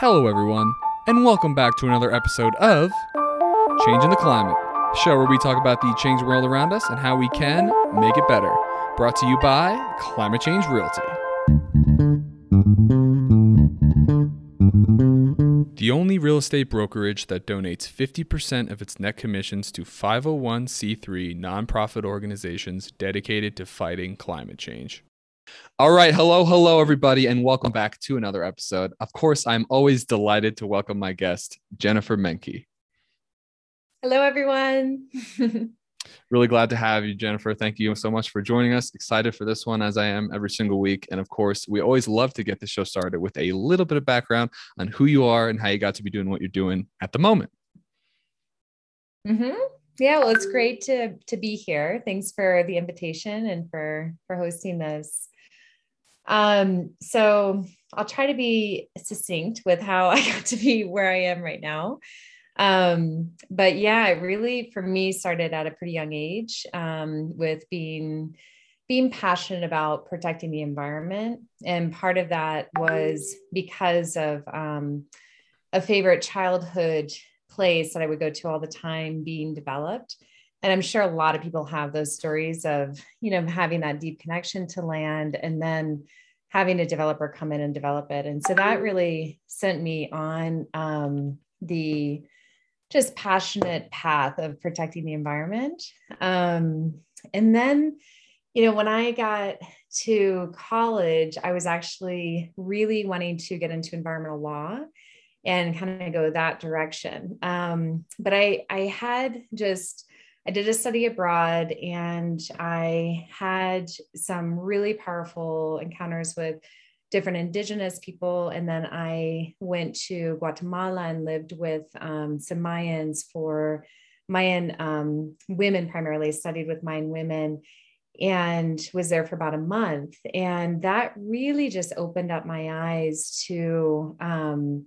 Hello, everyone, and welcome back to another episode of Changing the Climate, show where we talk about the changing world around us and how we can make it better. Brought to you by Climate Change Realty. The only real estate brokerage that donates 50% of its net commissions to 501c3 nonprofit organizations dedicated to fighting climate change. All right. Hello, hello, everybody, and welcome back to another episode. Of course, I'm always delighted to welcome my guest, Jennifer Menke. Hello, everyone. really glad to have you, Jennifer. Thank you so much for joining us. Excited for this one, as I am every single week. And of course, we always love to get the show started with a little bit of background on who you are and how you got to be doing what you're doing at the moment. Mm-hmm. Yeah, well, it's great to to be here. Thanks for the invitation and for for hosting this. Um, so I'll try to be succinct with how I got to be where I am right now. Um, but yeah, it really for me started at a pretty young age um, with being being passionate about protecting the environment, and part of that was because of um, a favorite childhood place that I would go to all the time being developed and i'm sure a lot of people have those stories of you know having that deep connection to land and then having a developer come in and develop it. And so that really sent me on um, the just passionate path of protecting the environment. Um, and then you know when i got to college i was actually really wanting to get into environmental law and kind of go that direction. Um, but i i had just I did a study abroad and I had some really powerful encounters with different indigenous people. And then I went to Guatemala and lived with um, some Mayans for Mayan um, women, primarily studied with Mayan women and was there for about a month. And that really just opened up my eyes to um,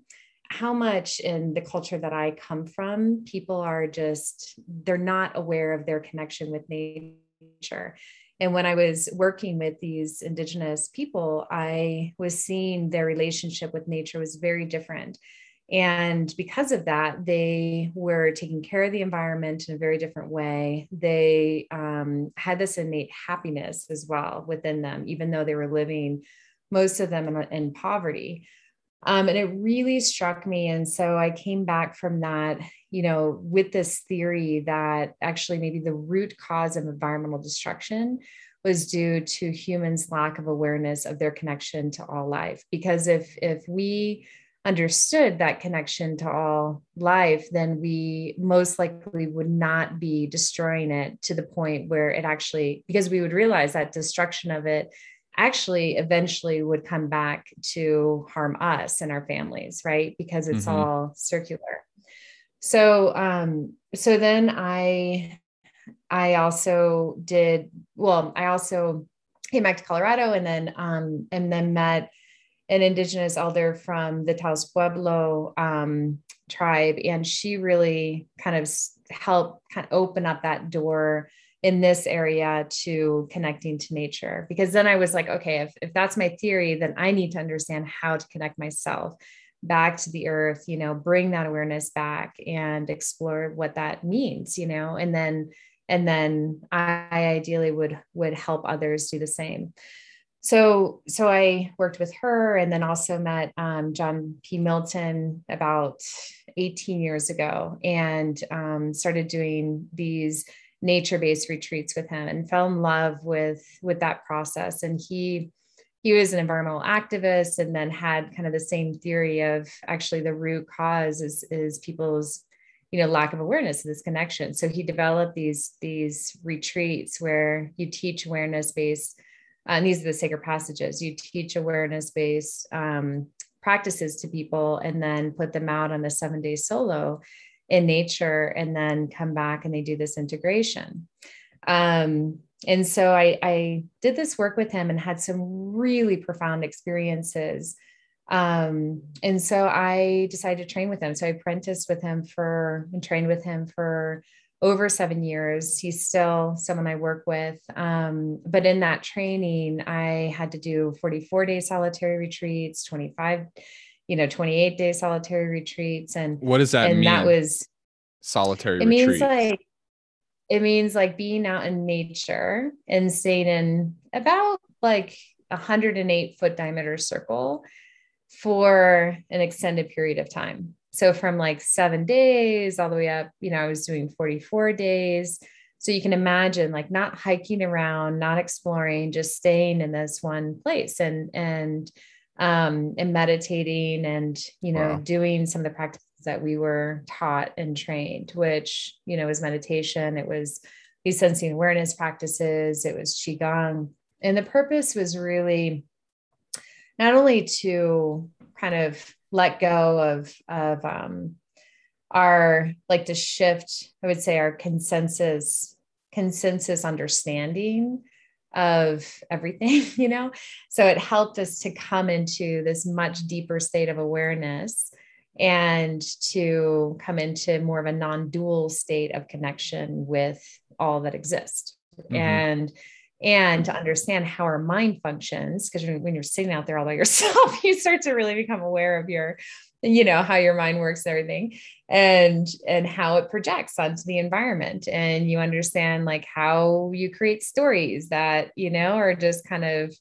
how much in the culture that I come from, people are just, they're not aware of their connection with nature. And when I was working with these Indigenous people, I was seeing their relationship with nature was very different. And because of that, they were taking care of the environment in a very different way. They um, had this innate happiness as well within them, even though they were living, most of them, in, in poverty. Um, and it really struck me. And so I came back from that, you know, with this theory that actually maybe the root cause of environmental destruction was due to humans' lack of awareness of their connection to all life. Because if if we understood that connection to all life, then we most likely would not be destroying it to the point where it actually, because we would realize that destruction of it actually eventually would come back to harm us and our families, right? Because it's mm-hmm. all circular. So, um, so then I, I also did well. I also came back to Colorado, and then, um, and then met an indigenous elder from the Taos Pueblo um, tribe, and she really kind of helped kind of open up that door in this area to connecting to nature. Because then i was like okay if, if that's my theory then i need to understand how to connect myself back to the earth you know bring that awareness back and explore what that means you know and then and then i ideally would would help others do the same. So so i worked with her and then also met um, john p. Milton about 18 years ago and um, started doing these nature-based retreats with him and fell in love with with that process. And he he was an environmental activist and then had kind of the same theory of actually the root cause is is people's you know lack of awareness of this connection. So he developed these these retreats where you teach awareness based uh, and these are the sacred passages. You teach awareness based um, practices to people and then put them out on a seven day solo in nature and then come back and they do this integration. Um, and so I, I, did this work with him and had some really profound experiences. Um, and so I decided to train with him. So I apprenticed with him for and trained with him for over seven years. He's still someone I work with. Um, but in that training, I had to do 44 day solitary retreats, 25 you know 28 day solitary retreats and what does that and mean? that was solitary it retreat? means like it means like being out in nature and staying in about like a 108 foot diameter circle for an extended period of time. So from like seven days all the way up you know i was doing 44 days. So you can imagine like not hiking around not exploring just staying in this one place and and um and meditating and you know Wow. doing some of the practices that we were taught and trained which you know was meditation it was these sensing awareness practices it was qigong and the purpose was really not only to kind of let go of of um, our like to shift i would say our consensus consensus understanding of everything you know so it helped us to come into this much deeper state of awareness and to come into more of a non-dual state of connection with all that exists Mhm. and and to understand how our mind functions because when you're sitting out there all by yourself you start to really become aware of your you know how your mind works and everything and and how it projects onto the environment. And you understand like how you create stories that you know are just kind of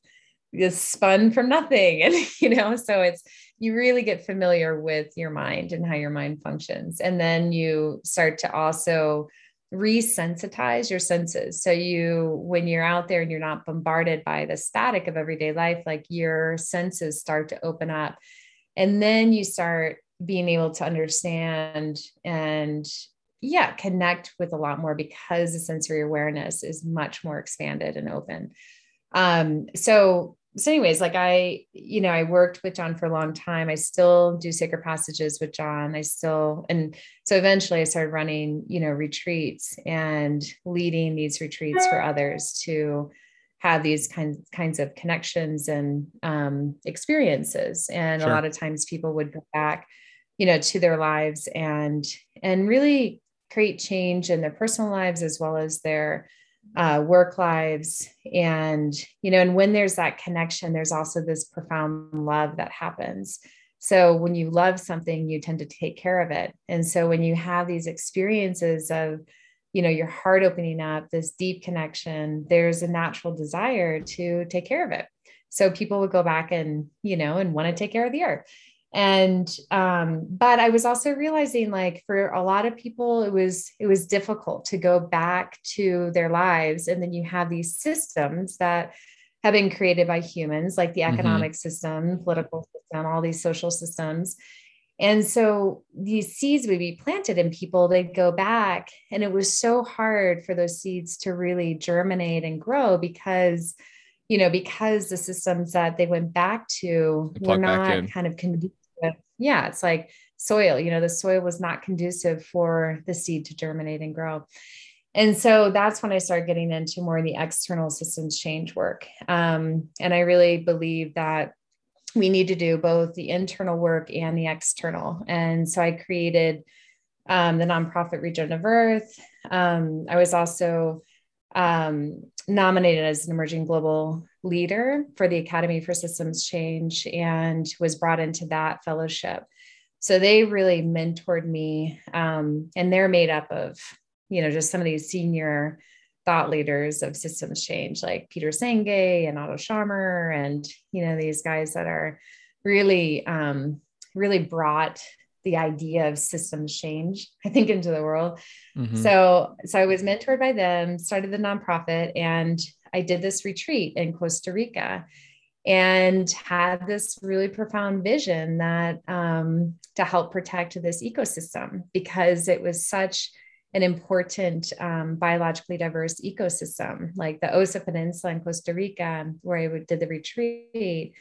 just spun from nothing. And you know so it's you really get familiar with your mind and how your mind functions. And then you start to also resensitize your senses. So you when you're out there and you're not bombarded by the static of everyday life like your senses start to open up. And then you start being able to understand and yeah connect with a lot more because the sensory awareness is much more expanded and open. Um so so anyways like i you know i worked with john for a long time. I still do sacred passages with john. I still and so eventually i started running you know retreats and leading these retreats for others to have these kinds kinds of connections and um, experiences. And Sure. a lot of times people would go back you know to their lives and and really create change in their personal lives as well as their uh, work lives. And you know and when there's that connection there's also this profound love that happens. So when you love something you tend to take care of it. And so when you have these experiences of you know your heart opening up this deep connection there's a natural desire to take care of it. So people would go back and you know and want to take care of the earth and um but i was also realizing like for a lot of people it was it was difficult to go back to their lives and then you have these systems that have been created by humans like the Mhm. economic system political system all these social systems and so these seeds would be planted in people, they'd go back. And it was so hard for those seeds to really germinate and grow because, you know, because the systems that they went back to were not kind of conducive. Yeah, it's like soil, you know, the soil was not conducive for the seed to germinate and grow. And so that's when I started getting into more of the external systems change work. Um, and I really believe that we need to do both the internal work and the external. And so I created um, the nonprofit Regenerative Earth. Um, I was also um, nominated as an emerging global leader for the Academy for Systems Change and was brought into that fellowship. So they really mentored me, um, and they're made up of, you know, just some of these senior thought leaders of systems change like Peter Senge and Otto Scharmer and you know these guys that are really um, really brought the idea of systems change I think into the world. Mhm. So so I was mentored by them, started the nonprofit and I did this retreat in Costa Rica and had this really profound vision that um, to help protect this ecosystem because it was such an important um, biologically diverse ecosystem. Like the Osa Peninsula in Costa Rica, where I did the retreat,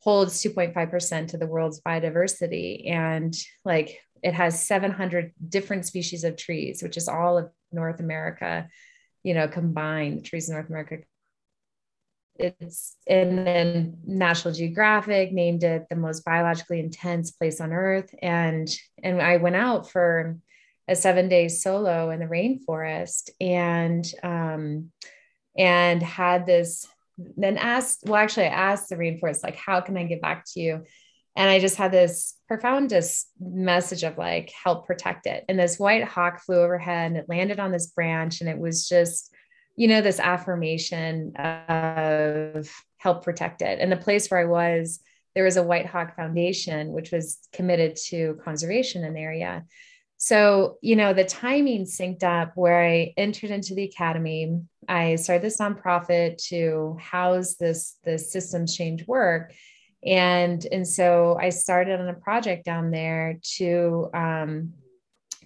holds 2.5% of the world's biodiversity. And like it has 700 different species of trees, which is all of North America, you know, combined, trees in North America. It's and then National Geographic named it the most biologically intense place on earth. And and I went out for a seven day solo in the rainforest and um, and had this then asked well actually i asked the rainforest like how can i get back to you and I just had this profoundest message of like help protect it. And this white hawk flew overhead and it landed on this branch, and it was just you know this affirmation of help protect it. And the place where I was, there was a White Hawk Foundation, which was committed to conservation in the area. So, you know, the timing synced up where I entered into the academy. I started this nonprofit to house this, this systems change work. And, and so I started on a project down there to, um,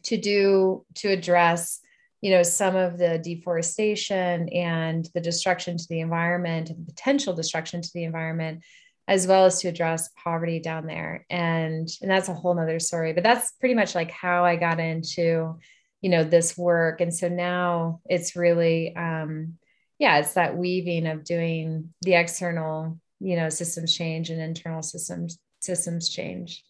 to do, to address, you know, some of the deforestation and the destruction to the environment and potential destruction to the environment as well as to address poverty down there. And and that's a whole nother story but that's pretty much like how i got into you know this work. And so now it's really um yeah it's that weaving of doing the external you know systems change and internal systems systems change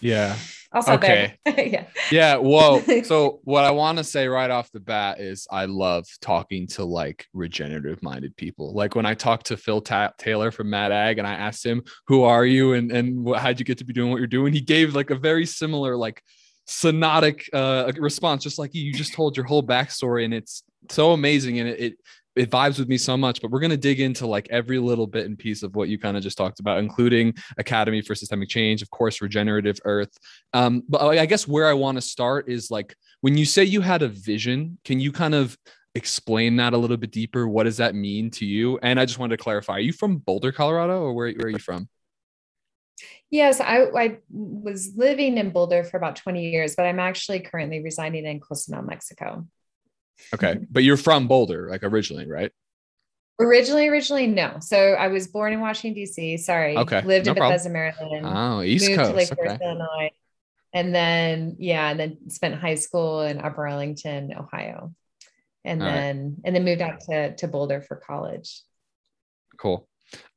yeah okay. yeah. Yeah. Whoa. so what I want to say right off the bat is I love talking to like regenerative minded people. Like when I talked to Phil Ta- Taylor from Mad Ag and I asked him, who are you? And, and how'd you get to be doing what you're doing? He gave like a very similar, like sonotic uh, response, just like you, you just told your whole backstory. And it's so amazing. And it, it it vibes with me so much but we're going to dig into like every little bit and piece of what you kind of just talked about including academy for systemic change of course regenerative earth. Um, but i guess where i want to start is like when you say you had a vision can you kind of explain that a little bit deeper? What does that mean to you? And i just wanted to clarify are you from boulder colorado or where, where are you from? Yes, I, I, was living in Boulder for about 20 years, but I'm actually currently residing in Cozumel, Mexico. Okay. But you're from Boulder, like originally, right? Originally, originally, no. So I was born in Washington, D.C. Sorry. Okay. Lived no in Bethesda, Maryland. Oh, East moved Coast. To Lake okay. Illinois. And then, yeah, and then spent high school in Upper Arlington, Ohio. And All then, right. and then moved out to, to Boulder for college. Cool.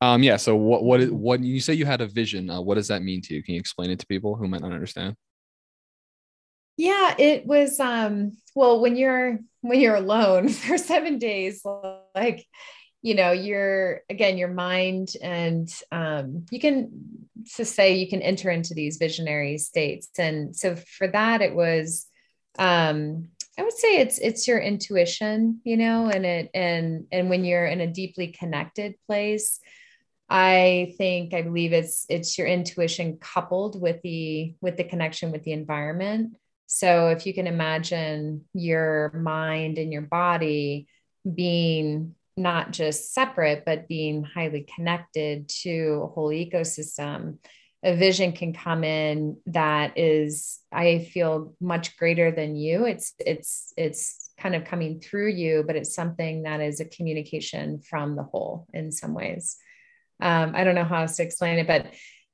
Um, yeah. So what, what, is, what you say you had a vision, uh, what does that mean to you? Can you explain it to people who might not understand? Yeah, it was um well when you're when you're alone for 7 days like you know you're again your mind and um you can to say you can enter into these visionary states. And so for that it was um I would say it's it's your intuition, you know, and it and and when you're in a deeply connected place, I think I believe it's it's your intuition coupled with the with the connection with the environment so if you can imagine your mind and your body being not just separate, but being highly connected to a whole ecosystem, a vision can come in that is, I feel, much greater than you. It's it's it's kind of coming through you, but it's something that is a communication from the whole in some ways. Um, I don't know how else to explain it, but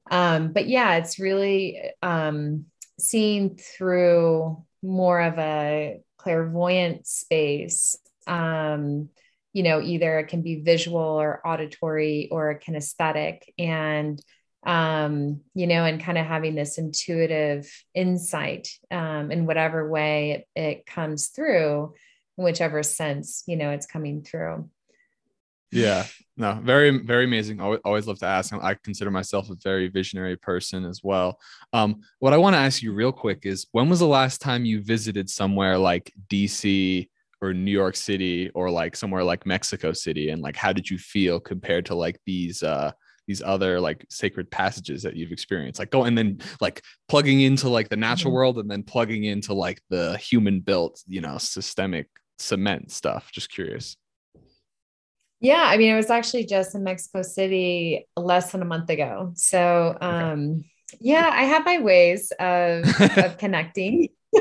um, but yeah, it's really um, seeing through more of a clairvoyant space um, you know either it can be visual or auditory or kinesthetic. And um, you know and kind of having this intuitive insight um, in whatever way it, it comes through in whichever sense you know it's coming through yeah. No very very amazing. Always, always love to ask. I consider myself a very visionary person as well. Um, what i want to ask you real quick is when was the last time you visited somewhere like dc or new york city or like somewhere like mexico city? And like how did you feel compared to like these uh these other like sacred passages that you've experienced? Like go and then like plugging into like the natural mm-hmm. world and then plugging into like the human built you know systemic cement stuff. Just curious yeah, I mean, it was actually just in Mexico City less than a month ago. So, um, okay. yeah, I have my ways of, of connecting.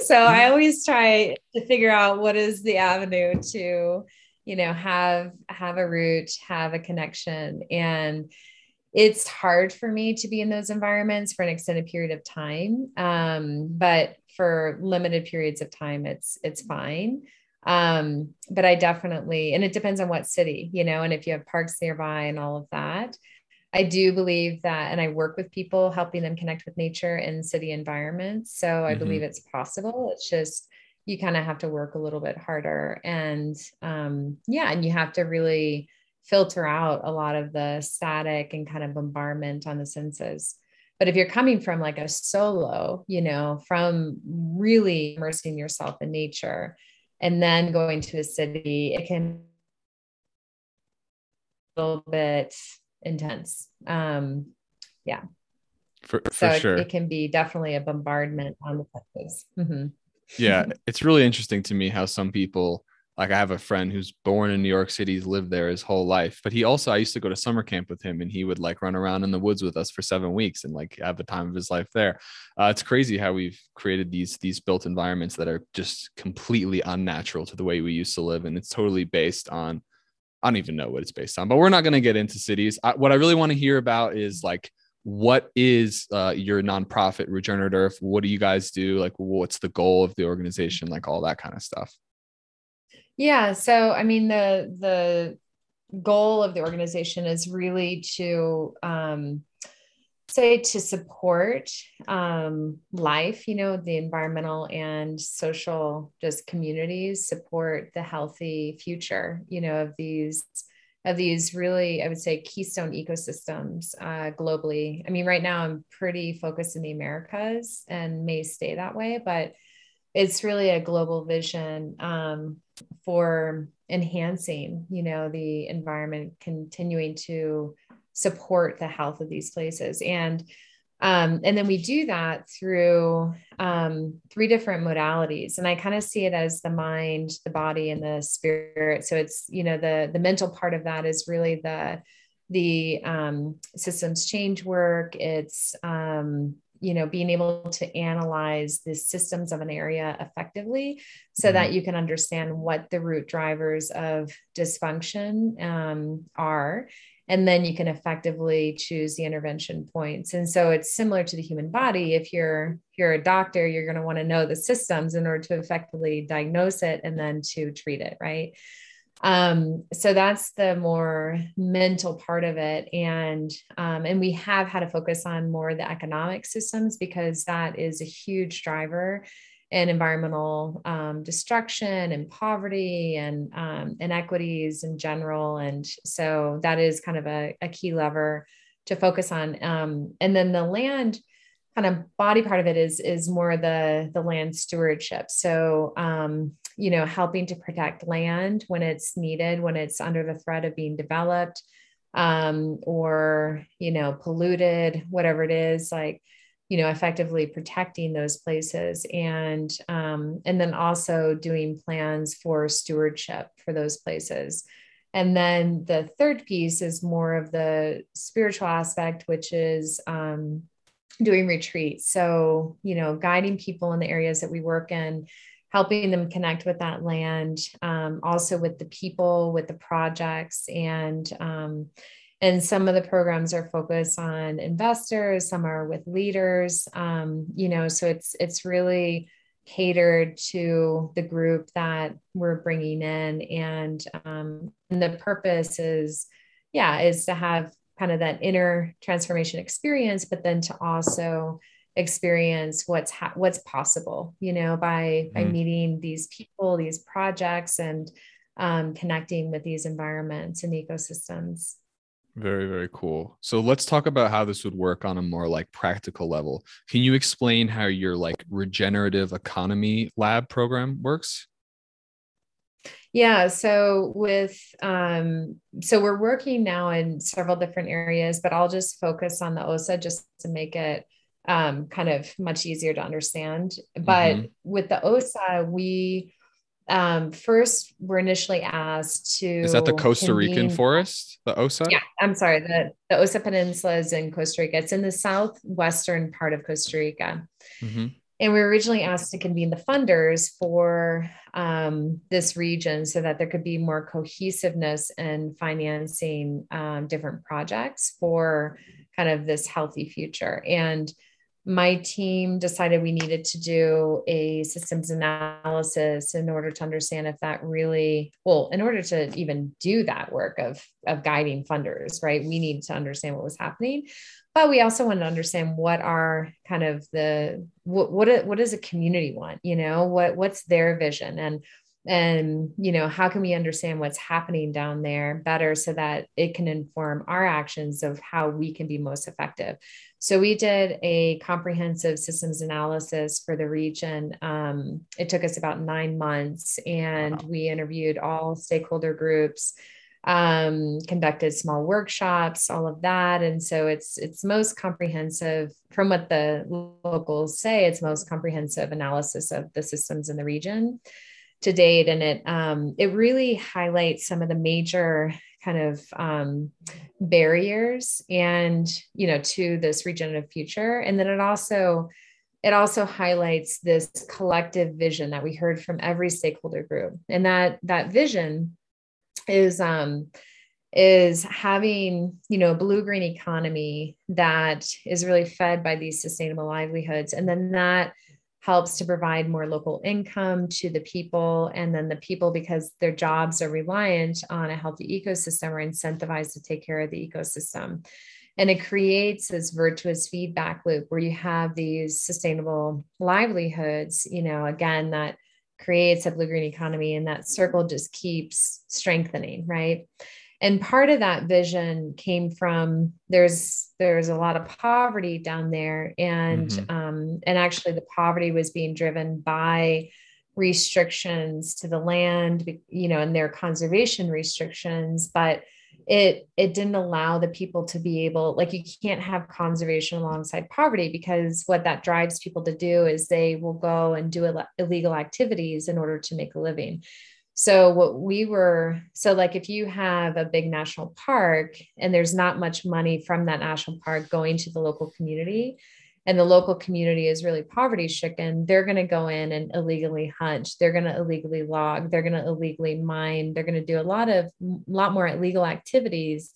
so I always try to figure out what is the avenue to, you know, have have a route, have a connection, and it's hard for me to be in those environments for an extended period of time. Um, but for limited periods of time, it's it's fine um but i definitely and it depends on what city you know and if you have parks nearby and all of that i do believe that and i work with people helping them connect with nature in city environments so i mm-hmm. believe it's possible it's just you kind of have to work a little bit harder and um yeah and you have to really filter out a lot of the static and kind of bombardment on the senses. But if you're coming from like a solo, you know, from really immersing yourself in nature and then going to a city, it can a little bit intense. Um, yeah. For, for so sure. It, it, can be definitely a bombardment on the senses. Mm-hmm. yeah. It's really interesting to me how some people like I have a friend who's born in New York City, he's lived there his whole life. But he also I used to go to summer camp with him and he would like run around in the woods with us for seven weeks and like have the time of his life there. Uh, it's crazy how we've created these these built environments that are just completely unnatural to the way we used to live. And it's totally based on I don't even know what it's based on, but we're not going to get into cities. I, what I really want to hear about is like what is uh, your nonprofit regenerate earth what do you guys do like what's the goal of the organization like all that kind of stuff yeah. So, I mean, the the goal of the organization is really to um, say to support um, life, you know, the environmental and social just communities, support the healthy future, you know, of these of these really, I would say, keystone ecosystems uh, globally. I mean, right now I'm pretty focused in the Americas and may stay that way, but it's really a global vision um, for enhancing you know the environment continuing to support the health of these places. And um, and then we do that through um, three different modalities. And i kind of see it as the mind the body and the spirit. So it's you know the the mental part of that is really the the um, systems change work. It's um, you know being able to analyze the systems of an area effectively so mm-hmm. that you can understand what the root drivers of dysfunction um, are. And then you can effectively choose the intervention points. And so it's similar to the human body. If you're if you're a doctor you're going to want to know the systems in order to effectively diagnose it and then to treat it right um, so that's the more mental part of it. And um, and we have had to focus on more the economic systems because that is a huge driver in environmental um, destruction and poverty and um, inequities in general. And so that is kind of a, a key lever to focus on. Um, and then the land kind of body part of it is is more the the land stewardship so um, you know, helping to protect land when it's needed, when it's under the threat of being developed um, or, you know, polluted, whatever it is, like, you know, effectively protecting those places and um, and then also doing plans for stewardship for those places. And then the third piece is more of the spiritual aspect, which is um, doing retreats. So, you know, guiding people in the areas that we work in helping them connect with that land, um, also with the people, with the projects, and um, and some of the programs are focused on investors, some are with leaders. Um, you know, so it's it's really catered to the group that we're bringing in, and, um, and the purpose is, yeah, is to have kind of that inner transformation experience, but then to also experience what's ha- what's possible you know by mm-hmm. by meeting these people these projects and um, connecting with these environments and ecosystems. Very very cool. So let's talk about how this would work on a more like practical level. Can you explain how your like regenerative economy lab program works yeah so with um so we're working now in several different areas but i'll just focus on the osa just to make it um, kind of much easier to understand. But mm-hmm. with the OSA, we um, first were initially asked to. Is that the Costa convene, Rican forest, the OSA? Yeah, I'm sorry. The, the OSA Peninsula is in Costa Rica. It's in the southwestern part of Costa Rica. Mm-hmm. And we were originally asked to convene the funders for um, this region so that there could be more cohesiveness in financing um, different projects for kind of this healthy future. And my team decided we needed to do a systems analysis in order to understand if that really well in order to even do that work of of guiding funders right we needed to understand what was happening but we also want to understand what are kind of the what what, what does a community want? You know what what's their vision? And and you know how can we understand what's happening down there better so that it can inform our actions of how we can be most effective? So we did a comprehensive systems analysis for the region. Um, it took us about nine months and wow. we interviewed all stakeholder groups um, conducted small workshops, all of that. And so it's it's most comprehensive from what the locals say. It's most comprehensive analysis of the systems in the region to date, and it um, it really highlights some of the major kind of um, barriers and you know to this regenerative future, and then it also it also highlights this collective vision that we heard from every stakeholder group and that that vision is um is having you know blue green economy that is really fed by these sustainable livelihoods. And then that helps to provide more local income to the people. And then the people because their jobs are reliant on a healthy ecosystem are incentivized to take care of the ecosystem. And it creates this virtuous feedback loop where you have these sustainable livelihoods you know again that creates a blue green economy and that circle just keeps strengthening right and part of that vision came from there's there's a lot of poverty down there and mm-hmm. um, and actually the poverty was being driven by restrictions to the land you know and their conservation restrictions but it it didn't allow the people to be able like you can't have conservation alongside poverty because what that drives people to do is they will go and do Ill- illegal activities in order to make a living. So what we were so like if you have a big national park and there's not much money from that national park going to the local community and the local community is really poverty stricken, they're going to go in and illegally hunt. They're going to illegally log. They're going to illegally mine. They're going to do a lot of lot more illegal activities.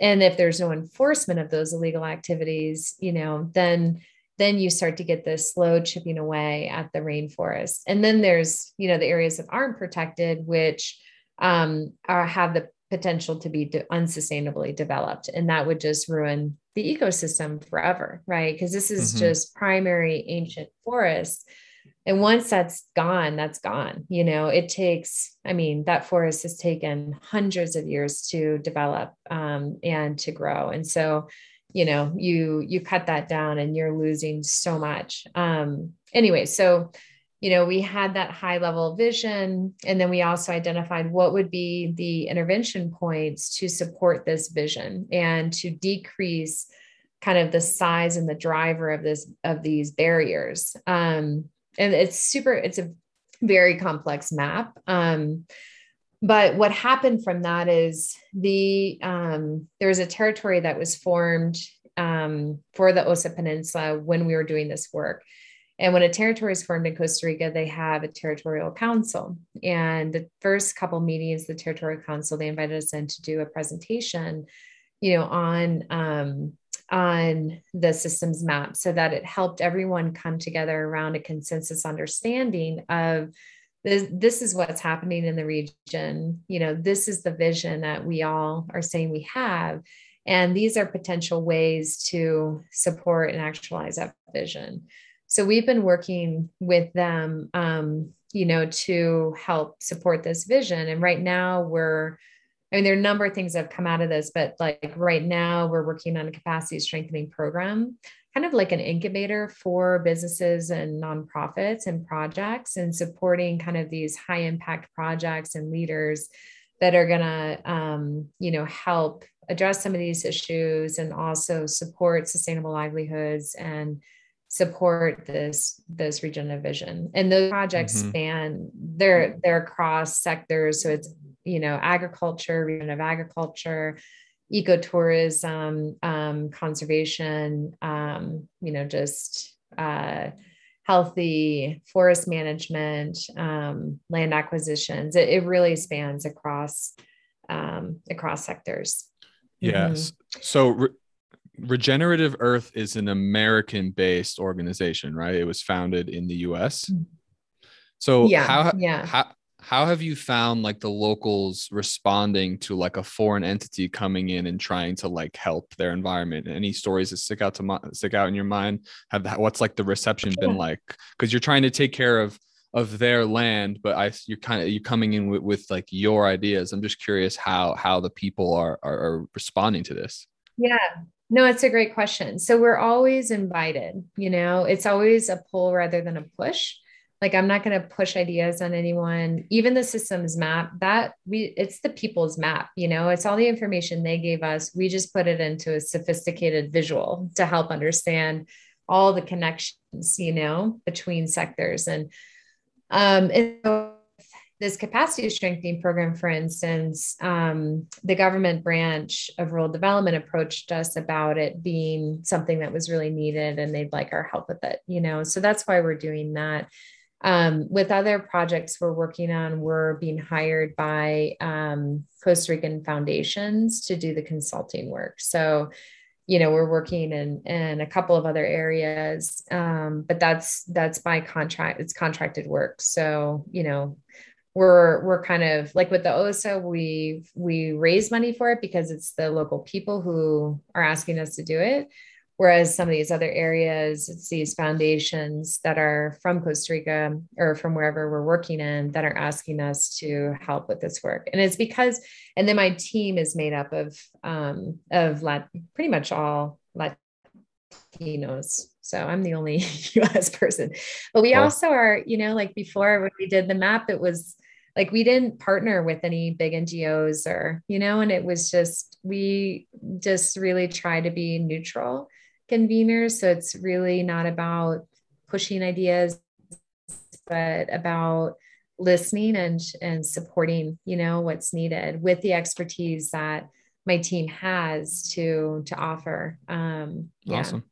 And if there's no enforcement of those illegal activities, you know, then then you start to get this slow chipping away at the rainforest. And then there's, you know, the areas that aren't protected, which um, are have the potential to be de- unsustainably developed. And that would just ruin the ecosystem forever, right? Because this is mm-hmm. just primary ancient forest. And once that's gone, that's gone. You know, it takes, I mean, that forest has taken hundreds of years to develop um, and to grow. And so, you know, you you cut that down and you're losing so much. Um, anyway, so you know, we had that high level vision. And then we also identified what would be the intervention points to support this vision and to decrease kind of the size and the driver of this of these barriers. Um, and it's super, it's a very complex map. Um, but what happened from that is the um, there was a territory that was formed um, for the Osa Peninsula when we were doing this work. And when a territory is formed in Costa Rica, they have a territorial council. And the first couple meetings, the territorial council, they invited us in to do a presentation, you know, on um, on the systems map, so that it helped everyone come together around a consensus understanding of this, this is what's happening in the region. You know, this is the vision that we all are saying we have. And these are potential ways to support and actualize that vision. So we've been working with them, um, you know, to help support this vision. And right now we're, I mean, there are a number of things that have come out of this, but like right now we're working on a capacity strengthening program, kind of like an incubator for businesses and nonprofits and projects and supporting kind of these high impact projects and leaders that are going to, um, you know, help address some of these issues and also support sustainable livelihoods and support this this regenerative vision. And those projects mm-hmm. span they're they're across sectors. So it's you know agriculture regenerative agriculture ecotourism um, conservation um, you know just uh, healthy forest management um, land acquisitions. It, it, really spans across um, across sectors. Yes. Mm-hmm. so re- Regenerative Earth is an American based organization, right? It was founded in the US. Mm. So yeah, how yeah. how how have you found like the locals responding to like a foreign entity coming in and trying to like help their environment any stories that stick out to my, stick out in your mind have that, what's like the reception been like because you're trying to take care of of their land, but I you're kind of you're coming in with, with like your ideas. I'm just curious how how the people are, are are responding to this. Yeah. No, it's a great question. So we're always invited, you know, it's always a pull rather than a push. Like I'm not going to push ideas on anyone. Even the systems map that we it's the people's map, you know, it's all the information they gave us. We just put it into a sophisticated visual to help understand all the connections, you know, between sectors and um, and so this capacity strengthening program, for instance, um, the government branch of rural development approached us about it being something that was really needed and they'd like our help with it, you know. So that's why we're doing that. Um, with other projects we're working on, we're being hired by um, Costa Rican foundations to do the consulting work. So you know we're working in in a couple of other areas um, but that's that's by contract it's contracted work so you know we're we're kind of like with the osa we we raise money for it because it's the local people who are asking us to do it Whereas some of these other areas, it's these foundations that are from Costa Rica or from wherever we're working in that are asking us to help with this work. And it's because, and then my team is made up of um, of Lat- pretty much all Latinos. So I'm the only US person. But we also are, you know, like before when we did the map, it was like we didn't partner with any big NGOs or, you know, and it was just, we just really try to be neutral conveners. So it's really not about pushing ideas, but about listening and and supporting, you know, what's needed with the expertise that my team has to to offer. Um, yeah. Awesome.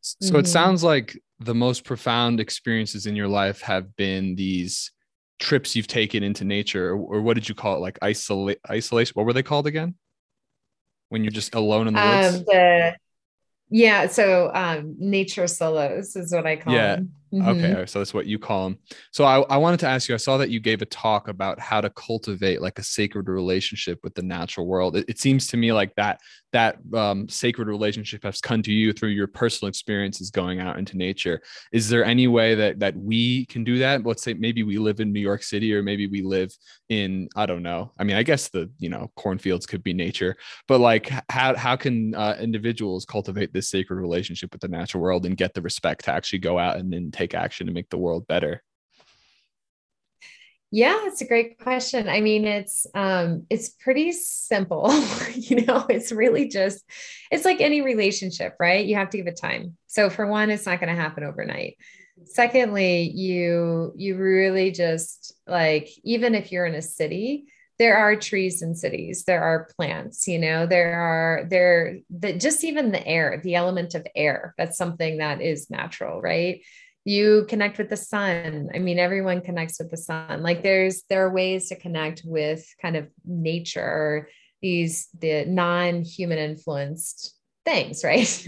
So mm-hmm. it sounds like the most profound experiences in your life have been these trips you've taken into nature, or, or what did you call it? Like isolate isolation. What were they called again? When you're just alone in the um, woods. The yeah. So um, nature solos is what I call yeah. them. Mm-hmm. Okay, so that's what you call them. So I, I wanted to ask you. I saw that you gave a talk about how to cultivate like a sacred relationship with the natural world. It, it seems to me like that that um, sacred relationship has come to you through your personal experiences going out into nature. Is there any way that that we can do that? Let's say maybe we live in New York City, or maybe we live in I don't know. I mean, I guess the you know cornfields could be nature, but like how how can uh, individuals cultivate this sacred relationship with the natural world and get the respect to actually go out and then take take action to make the world better? Yeah, it's a great question. I mean, it's um it's pretty simple. you know, it's really just it's like any relationship, right? You have to give it time. So for one, it's not going to happen overnight. Secondly, you you really just like even if you're in a city, there are trees in cities there are plants you know there are there that just even the air the element of air that's something that is natural right you connect with the sun. I mean everyone connects with the sun. Like there's there are ways to connect with kind of nature these the non-human influenced things right?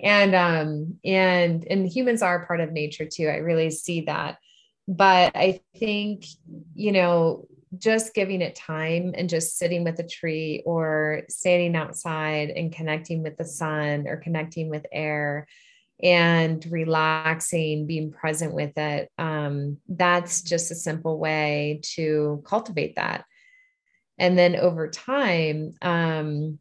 And um and and humans are part of nature too. I really see that. But i think you know just giving it time and just sitting with a tree or standing outside and connecting with the sun or connecting with air and relaxing, being present with it. Um, that's just a simple way to cultivate that. And then over time, um,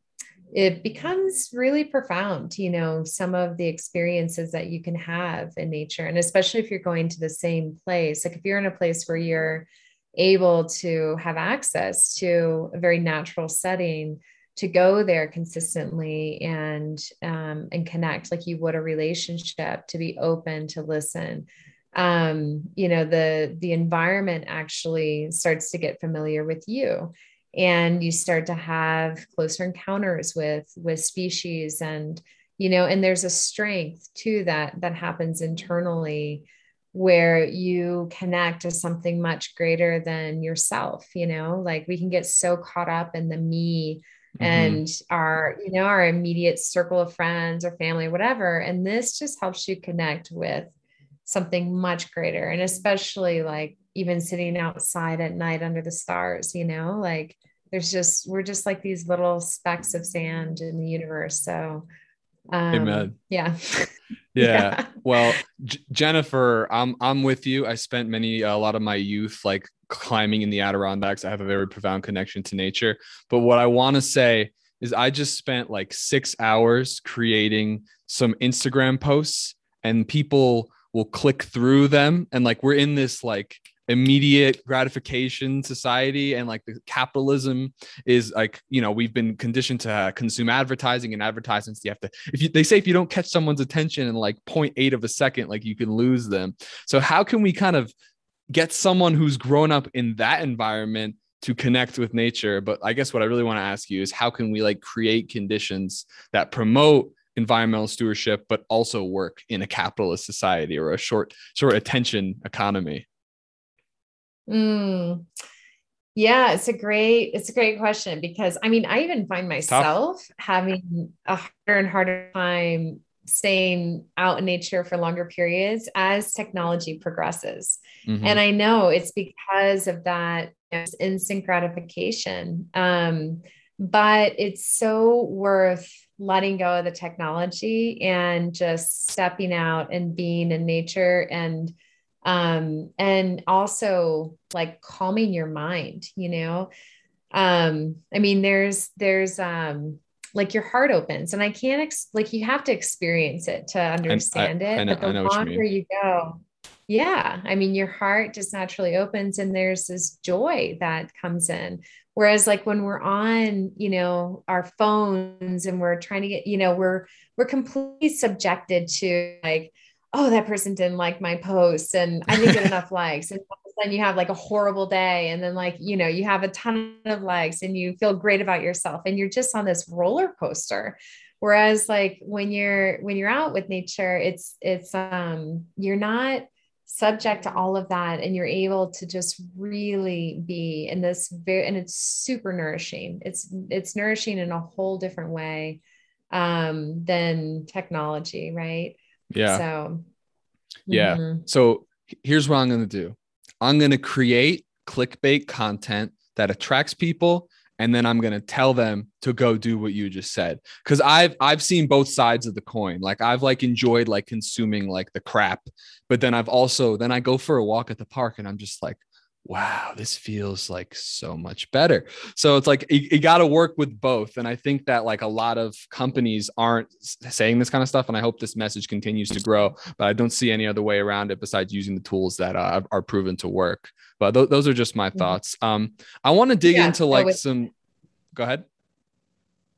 it becomes really profound, you know, some of the experiences that you can have in nature. And especially if you're going to the same place, like if you're in a place where you're able to have access to a very natural setting, to go there consistently and um, and connect like you would a relationship to be open to listen. Um, you know the the environment actually starts to get familiar with you and you start to have closer encounters with with species and you know and there's a strength too that that happens internally where you connect to something much greater than yourself you know? Like we can get so caught up in the me mm-hmm. and our you know our immediate circle of friends or family whatever and this just helps you connect with something much greater and especially like even sitting outside at night under the stars you know like there's just we're just like these little specks of sand in the universe so um, Amen. yeah yeah. well, J- Jennifer, I'm I'm with you. I spent many a lot of my youth like climbing in the Adirondacks. I have a very profound connection to nature. But what I want to say is I just spent like 6 hours creating some Instagram posts and people will click through them and like we're in this like immediate gratification society and like the capitalism is like you know we've been conditioned to uh, consume advertising and advertisements you have to if you, they say if you don't catch someone's attention in like 0.8 of a second like you can lose them so how can we kind of get someone who's grown up in that environment to connect with nature but i guess what i really want to ask you is how can we like create conditions that promote environmental stewardship but also work in a capitalist society or a short short attention economy Mm. Yeah, it's a great it's a great question because I mean I even find myself Tough. having a harder and harder time staying out in nature for longer periods as technology progresses. Mm-hmm. And I know it's because of that you know, instant gratification. Um, but it's so worth letting go of the technology and just stepping out and being in nature and um, and also like calming your mind, you know. Um, I mean, there's there's um like your heart opens, and I can't ex- like you have to experience it to understand I, it. I know, but the longer you, you go, yeah, I mean, your heart just naturally opens, and there's this joy that comes in. Whereas, like when we're on, you know, our phones and we're trying to get, you know, we're we're completely subjected to like oh, that person didn't like my post and I didn't get enough likes. And then you have like a horrible day. And then like, you know, you have a ton of likes and you feel great about yourself and you're just on this roller coaster. Whereas like when you're when you're out with nature, it's it's um you're not subject to all of that and you're able to just really be in this very and it's super nourishing. It's it's nourishing in a whole different way um than technology, right? Yeah. So, yeah. Mm-hmm. So here's what I'm going to do I'm going to create clickbait content that attracts people and then I'm going to tell them to go do what you just said. Cuz I've I've seen both sides of the coin. Like I've like enjoyed like consuming like the crap but then I've also then I go for a walk at the park and I'm just like wow, this feels like so much better. So it's like you, you got to work with both. And I think that like a lot of companies aren't saying this kind of stuff. And I hope this message continues to grow, but I don't see any other way around it besides using the tools that uh, are proven to work. But th- those are just my mm-hmm. thoughts. Um, I want to dig yeah, into like some, go ahead.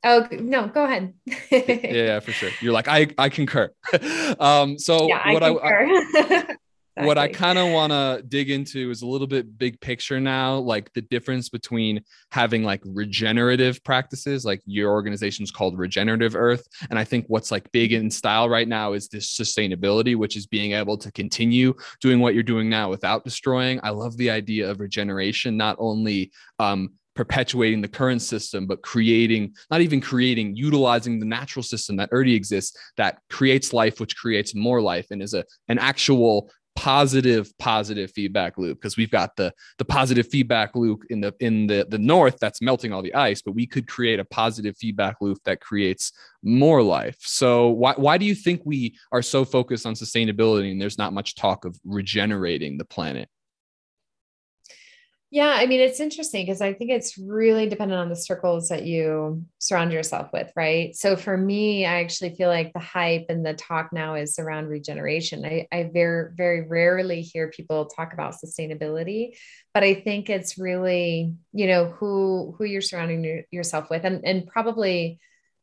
Oh no, go ahead. yeah, yeah, for sure. You're like I I concur. um, so yeah, what I, I Exactly. What I kind of want to dig into is a little bit big picture now, like the difference between having like regenerative practices, like your organization's called Regenerative Earth. And I think what's like big in style right now is this sustainability, which is being able to continue doing what you're doing now without destroying. I love the idea of regeneration, not only um, perpetuating the current system, but creating, not even creating, utilizing the natural system that already exists that creates life, which creates more life and is a an actual positive positive feedback loop because we've got the the positive feedback loop in the in the the north that's melting all the ice but we could create a positive feedback loop that creates more life. So why why do you think we are so focused on sustainability and there's not much talk of regenerating the planet yeah, I mean, it's interesting because I think it's really dependent on the circles that you surround yourself with, right? So for me, I actually feel like the hype and the talk now is around regeneration. I, I very, very rarely hear people talk about sustainability, but I think it's really, you know, who who you're surrounding yourself with, and and probably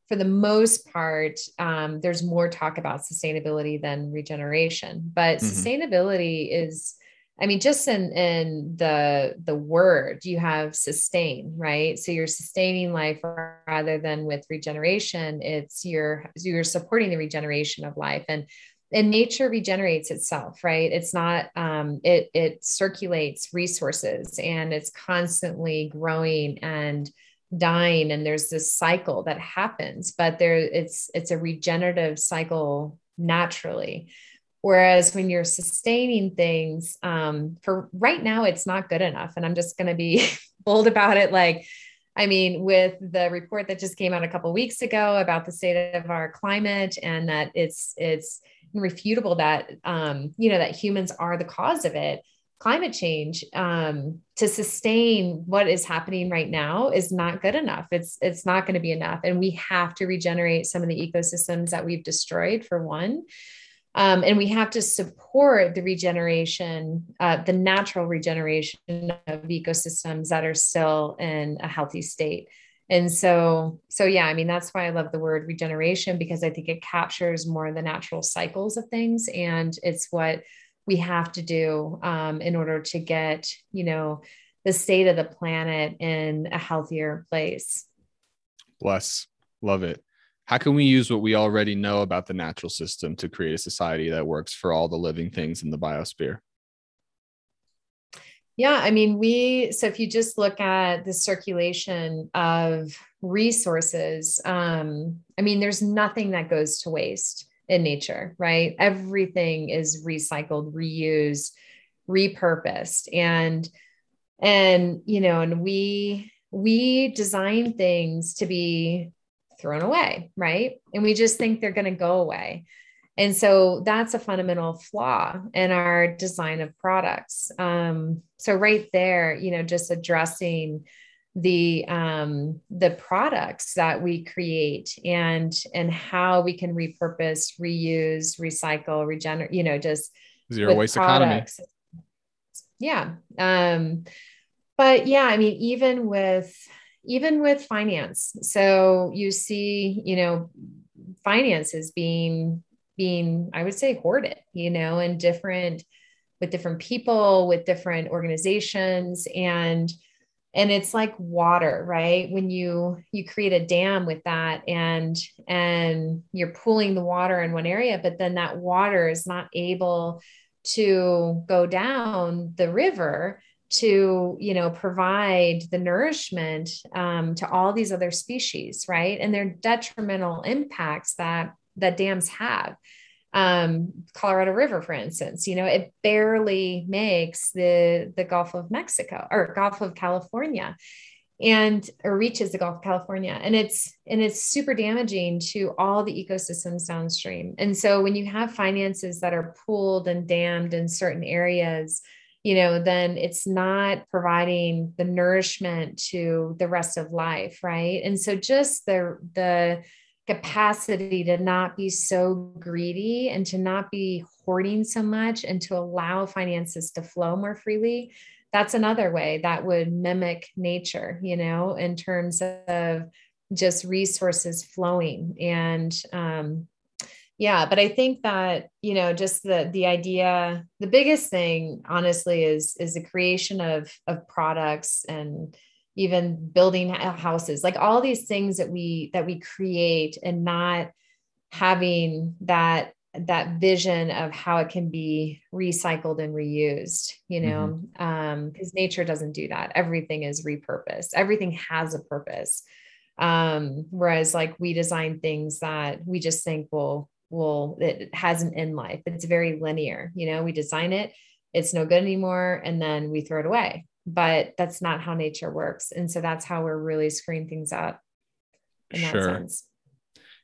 for the most part, um, there's more talk about sustainability than regeneration. But mm-hmm. sustainability is I mean, just in in the the word, you have sustain, right? So you're sustaining life rather than with regeneration. It's you're you're supporting the regeneration of life, and and nature regenerates itself, right? It's not um, it it circulates resources, and it's constantly growing and dying, and there's this cycle that happens, but there it's it's a regenerative cycle naturally. Whereas when you're sustaining things, um, for right now, it's not good enough. And I'm just going to be bold about it. Like, I mean, with the report that just came out a couple weeks ago about the state of our climate and that it's it's irrefutable that um, you know that humans are the cause of it climate change um, to sustain what is happening right now is not good enough it's it's not going to be enough and we have to regenerate some of the ecosystems that we've destroyed for one um, and we have to support the regeneration uh, the natural regeneration of ecosystems that are still in a healthy state. And so so yeah i mean that's why i love the word regeneration because i think it captures more of the natural cycles of things and it's what we have to do um, in order to get you know the state of the planet in a healthier place. Bless. Love it how can we use what we already know about the natural system to create a society that works for all the living things in the biosphere yeah, I mean, we, so if you just look at the circulation of resources, um, I mean, there's nothing that goes to waste in nature, right? Everything is recycled, reused, repurposed. And, and, you know, and we, we design things to be thrown away, right? And we just think they're going to go away. And so that's a fundamental flaw in our design of products. Um, so right there, you know, just addressing the um, the products that we create and and how we can repurpose, reuse, recycle, regenerate, you know, just zero waste products. economy. Yeah. Um, but yeah, I mean, even with even with finance, so you see, you know, finances being being i would say hoarded you know and different with different people with different organizations and and it's like water right? When you you create a dam with that and and you're pooling the water in one area but then that water is not able to go down the river to you know provide the nourishment um, to all these other species right and their detrimental impacts that that dams have. Um, Colorado River, for instance, you know, it barely makes the the Gulf of Mexico or Gulf of California and or reaches the Gulf of California. And it's and it's super damaging to all the ecosystems downstream. And so when you have finances that are pooled and dammed in certain areas, you know, then it's not providing the nourishment to the rest of life, right? And so just the the capacity to not be so greedy and to not be hoarding so much and to allow finances to flow more freely that's another way that would mimic nature you know in terms of just resources flowing and um, yeah but i think that you know just the the idea the biggest thing honestly is is the creation of of products and even building houses like all these things that we that we create and not having that that vision of how it can be recycled and reused you know? Mm-hmm. um because nature doesn't do that. Everything is repurposed. Everything has a purpose. Um whereas like we design things that we just think will will it has an end life it's very linear you know we design it it's no good anymore and then we throw it away but that's not how nature works. And so that's how we're really screwing things up in that sure. sense.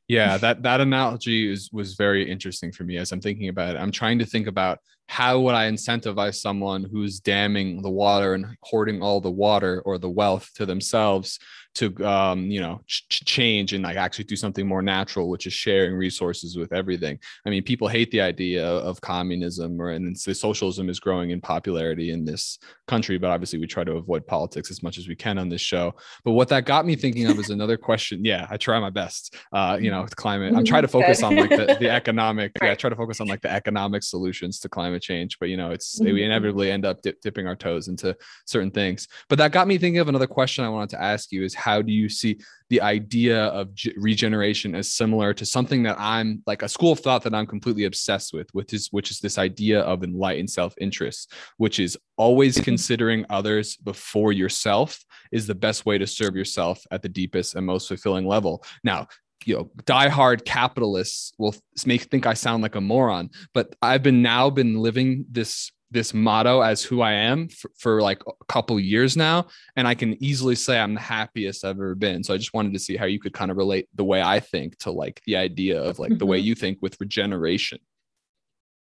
Yeah, that that analogy is was very interesting for me as I'm thinking about it. I'm trying to think about how would I incentivize someone who's damming the water and hoarding all the water or the wealth to themselves to um, you know ch- change and like actually do something more natural which is sharing resources with everything? I mean people hate the idea of communism or and the socialism is growing in popularity in this country but obviously we try to avoid politics as much as we can on this show. But what that got me thinking of is another question. Yeah i try my best uh, you know climate. I'm trying to focus on like the, the economic yeah I try to focus on like the economic solutions to climate change but you know it's mm-hmm. we inevitably end up dip, dipping our toes into certain things but that got me thinking of another question i wanted to ask you is how do you see the idea of g- regeneration as similar to something that I'm like a school of thought that I'm completely obsessed with, which is which is this idea of enlightened self-interest, which is always considering others before yourself is the best way to serve yourself at the deepest and most fulfilling level. Now, you know diehard capitalists will make think I sound like a moron, but I've been now been living this this motto as who I am for, for, like a couple years now. And I can easily say I'm the happiest I've ever been. So I just wanted to see how you could kind of relate the way I think to like the idea of like mm-hmm. the way mm-hmm. you think with regeneration.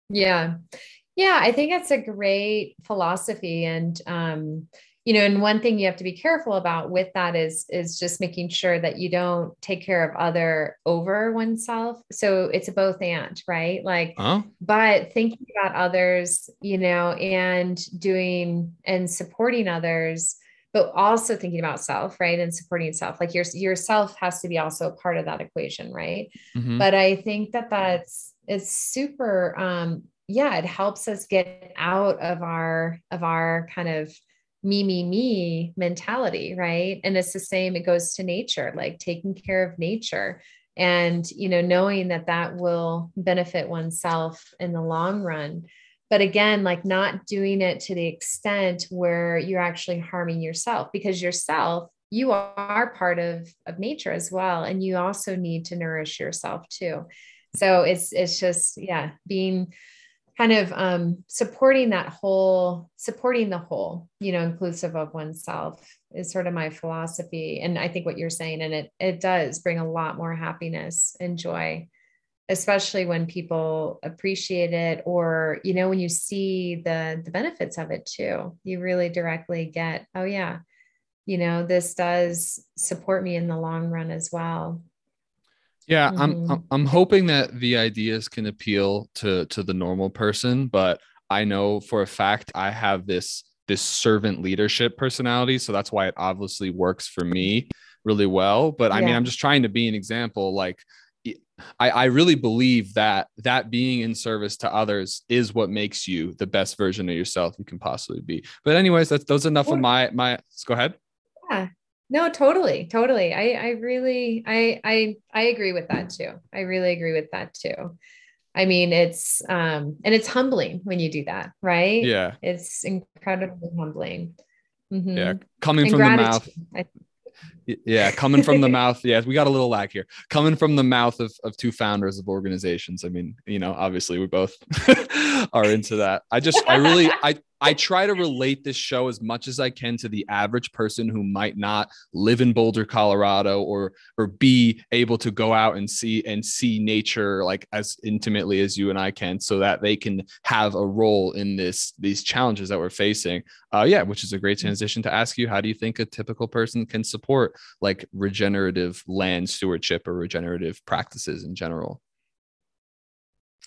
Yeah. Yeah, I think that's a great philosophy. And um, you know, and one thing you have to be careful about with that is is just making sure that you don't take care of other over oneself. So it's a both and, right? Like, huh? but thinking about others, you know, and doing and supporting others, but also thinking about self, right? And supporting self. Like your yourself has to be also a part of that equation, right? Mm-hmm. But I think that that's it's super um yeah, it helps us get out of our of our kind of me, me, me mentality, right? And it's the same, it goes to nature, like taking care of nature and, you know, knowing that that will benefit oneself in the long run. But again, like not doing it to the extent where you're actually harming yourself because yourself, you are part of, of nature as well. And you also need to nourish yourself too. So it's, it's just, yeah, being, kind of um, supporting that whole, supporting the whole, you know, inclusive of oneself is sort of my philosophy. And I think what you're saying, and it it does bring a lot more happiness and joy, especially when people appreciate it, or you know, when you see the the benefits of it too. You really directly get, oh yeah, you know, this does support me in the long run as well. Yeah, mm-hmm. I'm I'm hoping that the ideas can appeal to to the normal person, but I know for a fact I have this this servant leadership personality, so that's why it obviously works for me really well. But I yeah. mean, I'm just trying to be an example. Like, I I really believe that that being in service to others is what makes you the best version of yourself you can possibly be. But anyways, that's those enough of my my. Let's go ahead. Yeah, no totally totally. I i really i i i agree with that too. I really agree with that too. I mean it's um and it's humbling when you do that right? Yeah. It's incredibly humbling. Mm-hmm. yeah coming and from gratitude. the mouth yeah coming from the mouth. Yeah we got a little lag here. Coming from the mouth of, of two founders of organizations. I mean you know obviously we both are into that i just i really i I try to relate this show as much as I can to the average person who might not live in Boulder, Colorado, or or be able to go out and see and see nature like as intimately as you and I can, so that they can have a role in this these challenges that we're facing. Uh, yeah, which is a great transition to ask you: How do you think a typical person can support like regenerative land stewardship or regenerative practices in general?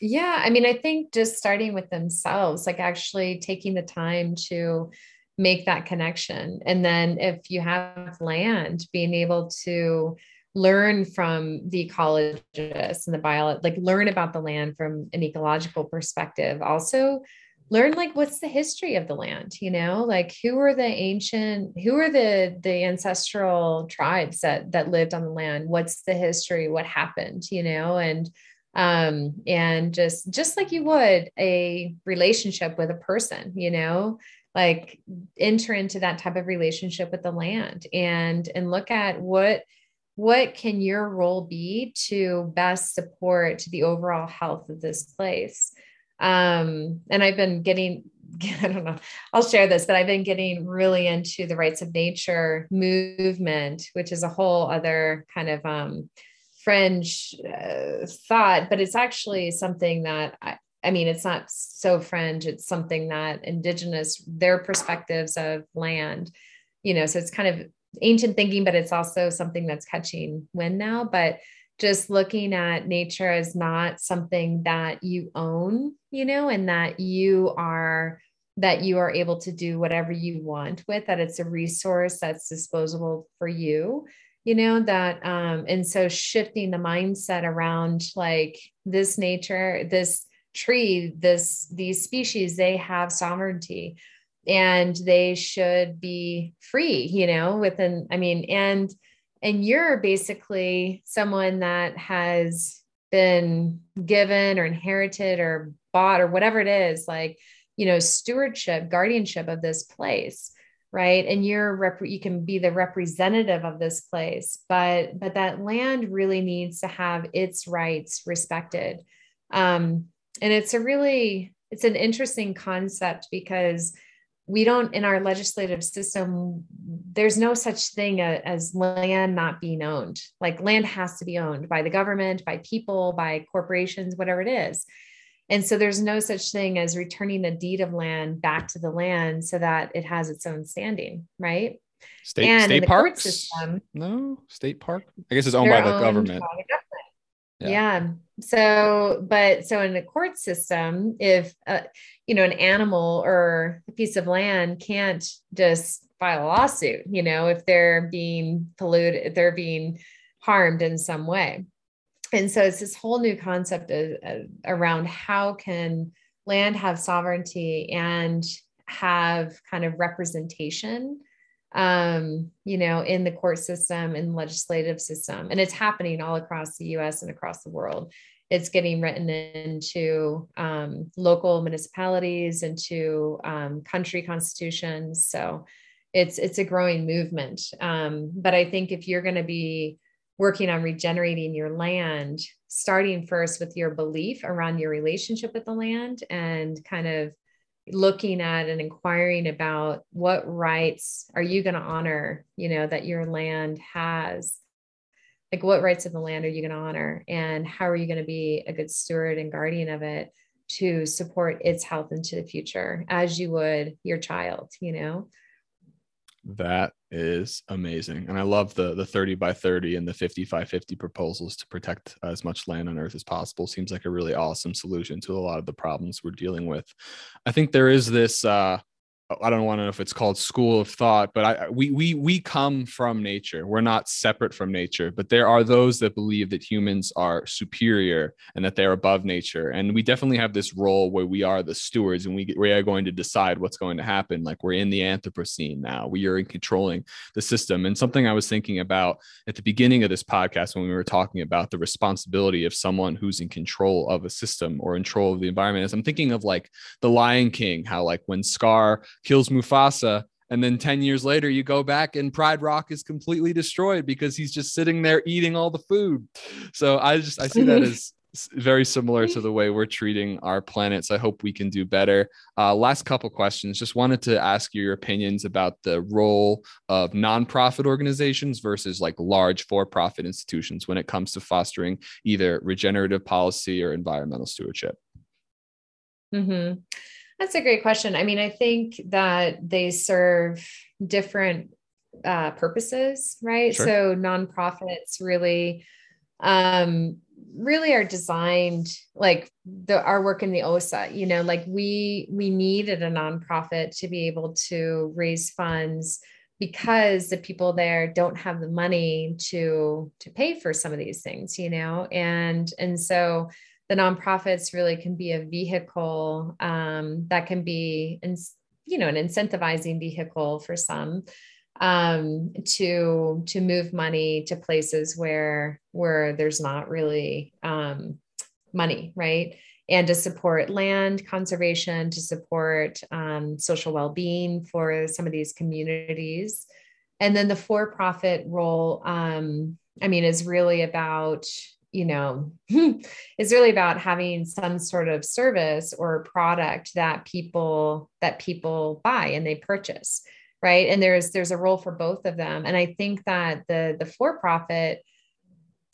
Yeah, I mean, I think just starting with themselves, like actually taking the time to make that connection. And then if you have land, being able to learn from the ecologists and the bio, like learn about the land from an ecological perspective. Also, learn like what's the history of the land you know like who are the ancient who are the the ancestral tribes that that lived on the land what's the history what happened you know and um, and just just like you would a relationship with a person you know like enter into that type of relationship with the land and and look at what what can your role be to best support the overall health of this place? Um and i've been getting i don't know i'll share this but i've been getting really into the rights of nature movement which is a whole other kind of um fringe uh, thought, but it's actually something that I, I mean, it's not so fringe. It's something that indigenous, their perspectives of land, you know, so it's kind of ancient thinking, but it's also something that's catching wind now. But just looking at nature as not something that you own, you know, and that you are that you are able to do whatever you want with, that it's a resource that's disposable for you you know that um and so shifting the mindset around like this nature this tree this these species they have sovereignty and they should be free you know within i mean and and you're basically someone that has been given or inherited or bought or whatever it is like you know stewardship guardianship of this place right? And you're rep- you can be the representative of this place but but that land really needs to have its rights respected. Um, and it's a really it's an interesting concept because we don't in our legislative system there's no such thing as land not being owned. Like land has to be owned by the government by people by corporations whatever it is And so there's no such thing as returning a deed of land back to the land so that it has its own standing, right? State And state parks? system, no, state park. I guess it's owned by the government. by the government. Yeah. Yeah. So, but so in the court system, if uh, you know an animal or a piece of land can't just file a lawsuit, you know, if they're being polluted, if they're being harmed in some way. And so it's this whole new concept of, of- around how can land have sovereignty and have kind of representation um, you know, in the court system and legislative system. And it's happening all across the US and across the world. It's getting written into um, local municipalities, into um, country constitutions. So it's it's a growing movement. Um, but I think if you're going to be working on regenerating your land, starting first with your belief around your relationship with the land and kind of looking at and inquiring about what rights are you going to honor you know that your land has? Like what rights of the land are you going to honor? And how are you going to be a good steward and guardian of it to support its health into the future as you would your child you know That is amazing. And I love the the 30 by 30 and the 55 50 proposals to protect as much land on earth as possible. Seems like a really awesome solution to a lot of the problems we're dealing with. I think there is this uh I don't want to know if it's called school of thought, but I we we we come from nature. We're not separate from nature, but there are those that believe that humans are superior and that they're above nature. And we definitely have this role where we are the stewards and we we are going to decide what's going to happen. Like we're in the Anthropocene now. We are in controlling the system. And something I was thinking about at the beginning of this podcast when we were talking about the responsibility of someone who's in control of a system or in control of the environment is I'm thinking of like the Lion King, how like when Scar kills Mufasa. And then 10 years later, you go back and Pride Rock is completely destroyed because he's just sitting there eating all the food. So I just, I see that as very similar to the way we're treating our planets. I hope we can do better. Uh, last couple questions. Just wanted to ask you your opinions about the role of nonprofit organizations versus like large for profit institutions when it comes to fostering either regenerative policy or environmental stewardship. hmm That's a great question. I mean, I think that they serve different uh, purposes, right? Sure. So nonprofits really, um, really are designed like the our work in the OSA. You know, like we we needed a nonprofit to be able to raise funds because the people there don't have the money to to pay for some of these things. You know, and and so the nonprofits really can be a vehicle um, that can be, in, you know, an incentivizing vehicle for some um, to to move money to places where where there's not really um, money, right? And to support land conservation, to support um, social well-being for some of these communities, and then the for-profit role, um, I mean, is really about you know it's really about having some sort of service or product that people that people buy and they purchase right? And there's there's a role for both of them. And i think that the the for profit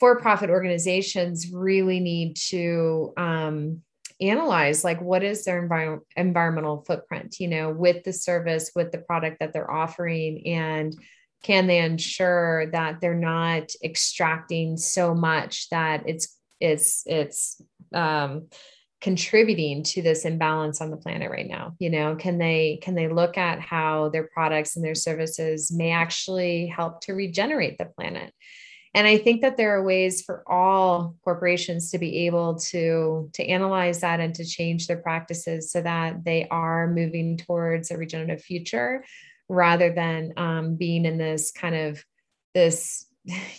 for profit organizations really need to um, analyze like what is their envir- environmental footprint you know with the service with the product that they're offering. And can they ensure that they're not extracting so much that it's it's it's um, contributing to this imbalance on the planet right now? You know can they can they look at how their products and their services may actually help to regenerate the planet? And i think that there are ways for all corporations to be able to to analyze that and to change their practices so that they are moving towards a regenerative future rather than um, being in this kind of this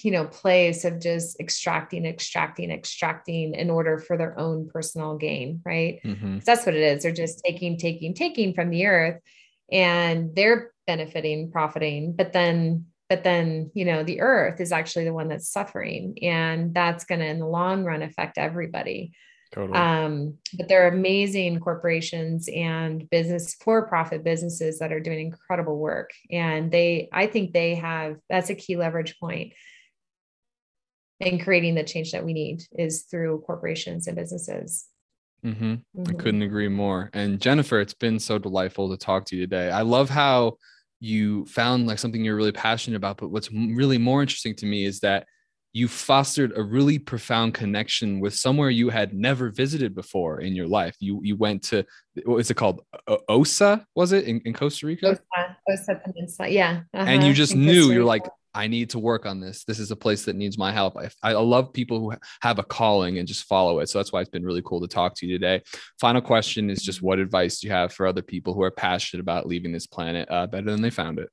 you know place of just extracting extracting extracting in order for their own personal gain right? Mhm. 'Cause that's what it is. They're just taking taking taking from the earth and they're benefiting profiting but then but then you know the earth is actually the one that's suffering and that's going to in the long run affect everybody Totally. um, but there are amazing corporations and business for-profit businesses that are doing incredible work and they i think they have that's a key leverage point in creating the change that we need is through corporations and businesses Mm-hmm. Mm-hmm. I couldn't agree more. And Jennifer, it's been so delightful to talk to you today. I love how you found like something you're really passionate about. But what's really more interesting to me is that you fostered a really profound connection with somewhere you had never visited before in your life. You you went to what is it called? Osa was it in, in Costa Rica? Osa, Osa Peninsula, yeah. Uh-huh. And you just in knew you're like I need to work on this. This is a place that needs my help. I, I love people who have a calling and just follow it. So that's why it's been really cool to talk to you today. Final question is just what advice do you have for other people who are passionate about leaving this planet uh, better than they found it?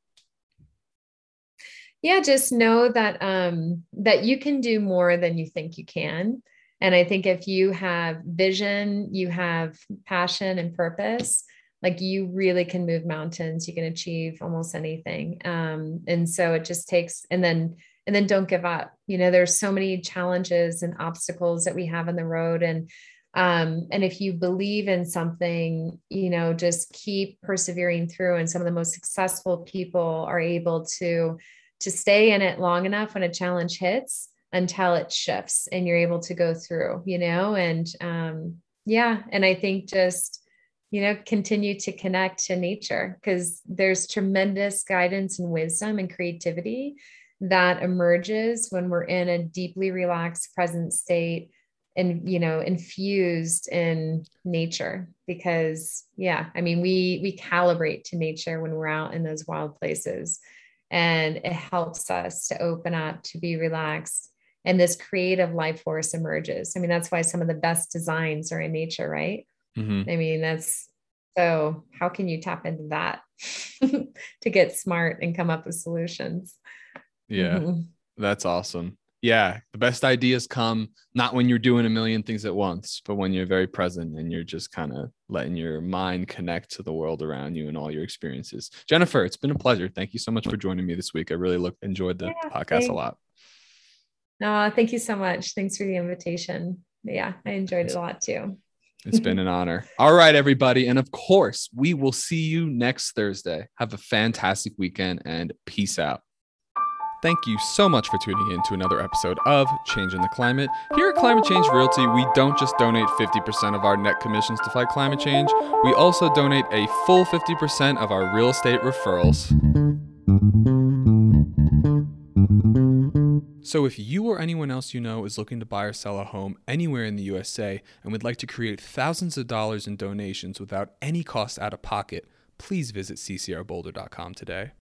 Yeah just know that um that you can do more than you think you can. And i think if you have vision you have passion and purpose like you really can move mountains. You can achieve almost anything. Um and so it just takes and then and then don't give up. You know there's so many challenges and obstacles that we have on the road. And um, and if you believe in something you know just keep persevering through. And some of the most successful people are able to to stay in it long enough when a challenge hits until it shifts and you're able to go through, you know, and um, yeah. And I think just, you know, continue to connect to nature because there's tremendous guidance and wisdom and creativity that emerges when we're in a deeply relaxed present state and you know infused in nature because yeah i mean we we calibrate to nature when we're out in those wild places and it helps us to open up to be relaxed and this creative life force emerges. I mean that's why some of the best designs are in nature right? Mm-hmm. i mean that's so how can you tap into that to get smart and come up with solutions? Yeah. Mm-hmm. that's awesome yeah, the best ideas come not when you're doing a million things at once, but when you're very present and you're just kind of letting your mind connect to the world around you and all your experiences. Jennifer, it's been a pleasure. Thank you so much for joining me this week. I really look enjoyed the yeah, podcast thanks. a lot. No, thank you so much. Thanks for the invitation. Yeah, I enjoyed it a lot too. It's been an honor. All right, everybody. And of course, we will see you next Thursday. Have a fantastic weekend and peace out. Thank you so much for tuning in to another episode of Changing the Climate. Here at Climate Change Realty, we don't just donate 50% of our net commissions to fight climate change, we also donate a full 50% of our real estate referrals. So, if you or anyone else you know is looking to buy or sell a home anywhere in the USA and would like to create thousands of dollars in donations without any cost out of pocket, please visit ccrboulder.com today.